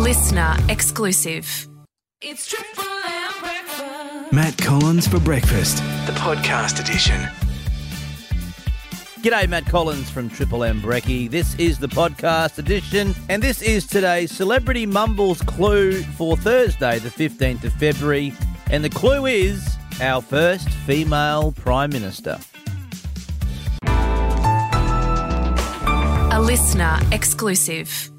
listener exclusive. It's Triple M breakfast. Matt Collins for breakfast, the podcast edition. G'day, Matt Collins from Triple M Brekkie. This is the podcast edition, and this is today's Celebrity Mumbles clue for Thursday, the 15th of February. And the clue is our first female Prime Minister. A listener exclusive.